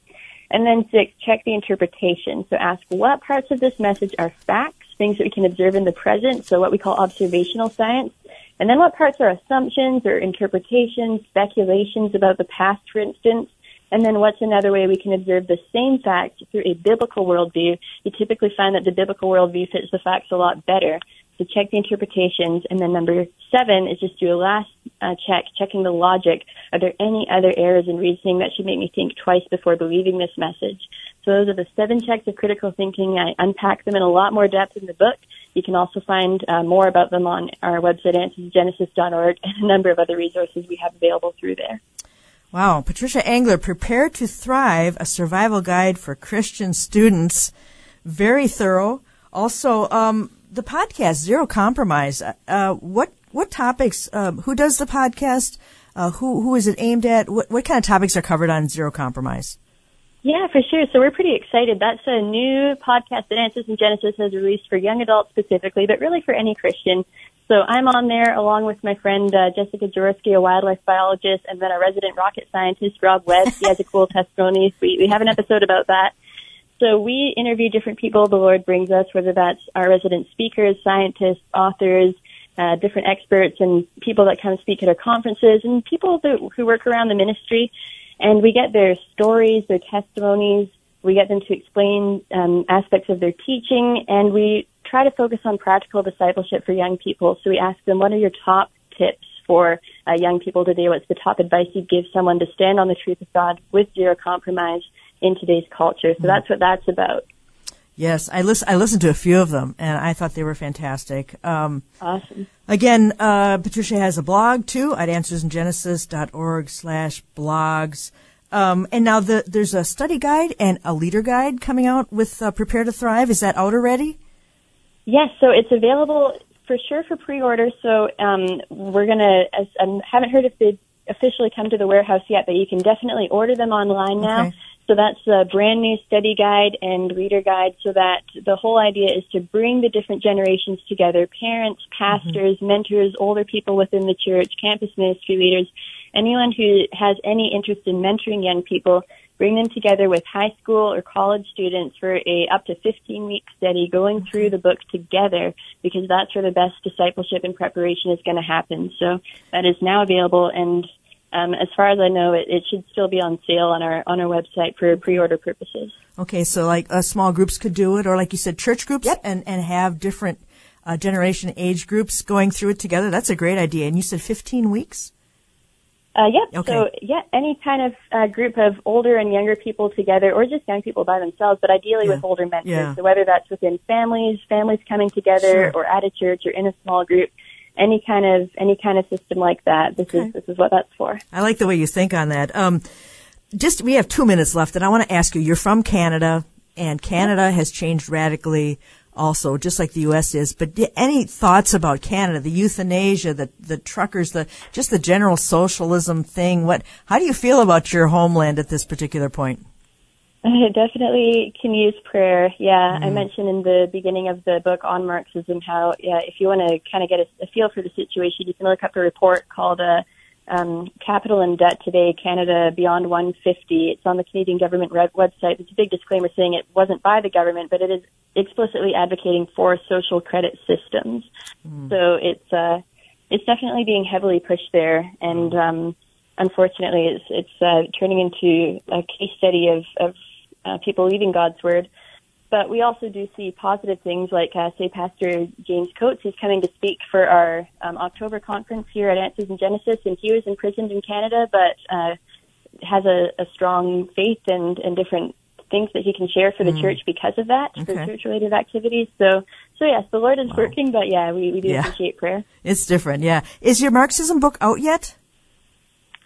And then six, check the interpretation. So ask what parts of this message are facts, things that we can observe in the present, so what we call observational science, and then what parts are assumptions or interpretations, speculations about the past, for instance, and then what's another way we can observe the same fact through a biblical worldview? You typically find that the biblical worldview fits the facts a lot better. So check the interpretations. And then number seven is just do a last uh, check, checking the logic. Are there any other errors in reasoning that should make me think twice before believing this message? So those are the seven checks of critical thinking. I unpack them in a lot more depth in the book. You can also find uh, more about them on our website, answersgenesis.org, and a number of other resources we have available through there. Wow. Patricia Engler, Prepare to Thrive, a survival guide for Christian students. Very thorough. Also, um, the podcast, Zero Compromise. Uh, what, what topics, um, who does the podcast? Uh, who, who is it aimed at? What, what kind of topics are covered on Zero Compromise? Yeah, for sure. So we're pretty excited. That's a new podcast that Answers in Genesis has released for young adults specifically, but really for any Christian. So I'm on there along with my friend uh, Jessica Jaworski, a wildlife biologist, and then our resident rocket scientist, Rob Webb. He has a cool testimony. We, we have an episode about that. So we interview different people the Lord brings us, whether that's our resident speakers, scientists, authors, uh, different experts, and people that come speak at our conferences, and people that, who work around the ministry. And we get their stories, their testimonies. We get them to explain um, aspects of their teaching, and we try to focus on practical discipleship for young people. So we ask them, what are your top tips for uh, young people today? What's the top advice you'd give someone to stand on the truth of God with zero compromise in today's culture? So that's what that's about. Yes, I listen. I listened to a few of them, and I thought they were fantastic. Um, Awesome. again, uh, Patricia has a blog too at answersingenesis.org slash blogs. Um, and now the, there's a study guide and a leader guide coming out with uh, Prepare to Thrive. Is that out already? Yes, so it's available for sure for pre-order. So um, we're gonna. As, I haven't heard if they officially come to the warehouse yet, but you can definitely order them online now. Okay. So that's a brand new study guide and reader guide. So that the whole idea is to bring the different generations together: parents, mm-hmm. pastors, mentors, older people within the church, campus ministry leaders, anyone who has any interest in mentoring young people bring them together with high school or college students for a up to 15 week study going mm-hmm. through the book together because that's where the best discipleship and preparation is going to happen. So that is now available and um, as far as I know, it, it should still be on sale on our on our website for pre-order purposes. Okay, so like uh, small groups could do it, or like you said, church groups, yep. and and have different uh, generation age groups going through it together. That's a great idea. And you said 15 weeks. Uh, yep. Okay. So, yeah, any kind of uh, group of older and younger people together, or just young people by themselves, but ideally Yeah. with older mentors. Yeah. So whether that's within families, families coming together, Sure. or at a church, or in a small group, any kind of any kind of system like that. This Okay. is this is what that's for. I like the way you think on that. Um, just we have two minutes left, and I want to ask you. You're from Canada, and Canada has changed radically, also, just like the U.S. is. But any thoughts about Canada, the euthanasia, the the truckers, the just the general socialism thing? What? How do you feel about your homeland at this particular point? I definitely can use prayer. Yeah, Mm-hmm. I mentioned in the beginning of the book on Marxism how, yeah, if you want to kind of get a, a feel for the situation, you can look up a report called uh, um, Capital and Debt Today, Canada Beyond 150. It's on the Canadian government red website. It's a big disclaimer saying it wasn't by the government, but it is explicitly advocating for social credit systems. So it's uh, it's definitely being heavily pushed there, and um, unfortunately, it's it's uh, turning into a case study of of uh, people leaving God's word. But we also do see positive things like, uh, say, Pastor James Coates is coming to speak for our um, October conference here at Answers in Genesis, and he was imprisoned in Canada, but uh, has a, a strong faith and, and different things that he can share for the church because of that, for church related activities. So, so yes, the Lord is working, but yeah, we, we do Yeah. appreciate prayer. It's different, yeah. Is your Marxism book out yet?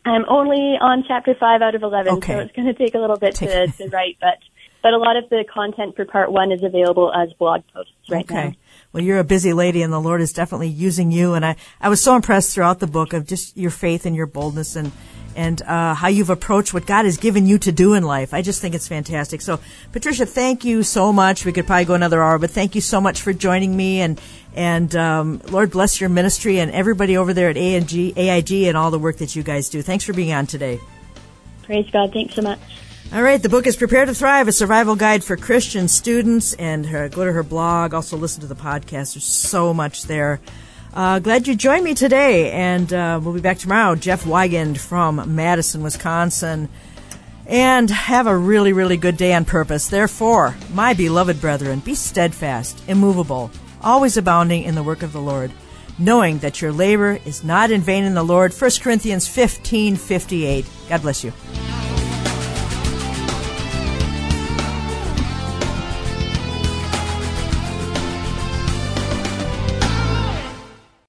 I'm only on chapter five out of 11, Okay. so it's going to take a little bit to, Take- to write, but, but a lot of the content for part one is available as blog posts right now. Okay. Well, you're a busy lady, and the Lord is definitely using you. And I, I was so impressed throughout the book of just your faith and your boldness and and uh, how you've approached what God has given you to do in life. I just think it's fantastic. So, Patricia, thank you so much. We could probably go another hour, but thank you so much for joining me. And and um, Lord bless your ministry and everybody over there at AIG, AIG and all the work that you guys do. Thanks for being on today. Praise God. Thanks so much. All right, the book is Prepare to Thrive, a survival guide for Christian students. And uh, go to her blog, also listen to the podcast. There's so much there. Uh, glad you joined me today. And uh, we'll be back tomorrow. Jeff Weigand from Madison, Wisconsin. And have a really, really good day on purpose. Therefore, my beloved brethren, be steadfast, immovable, always abounding in the work of the Lord, knowing that your labor is not in vain in the Lord. 1 Corinthians 15 58. God bless you.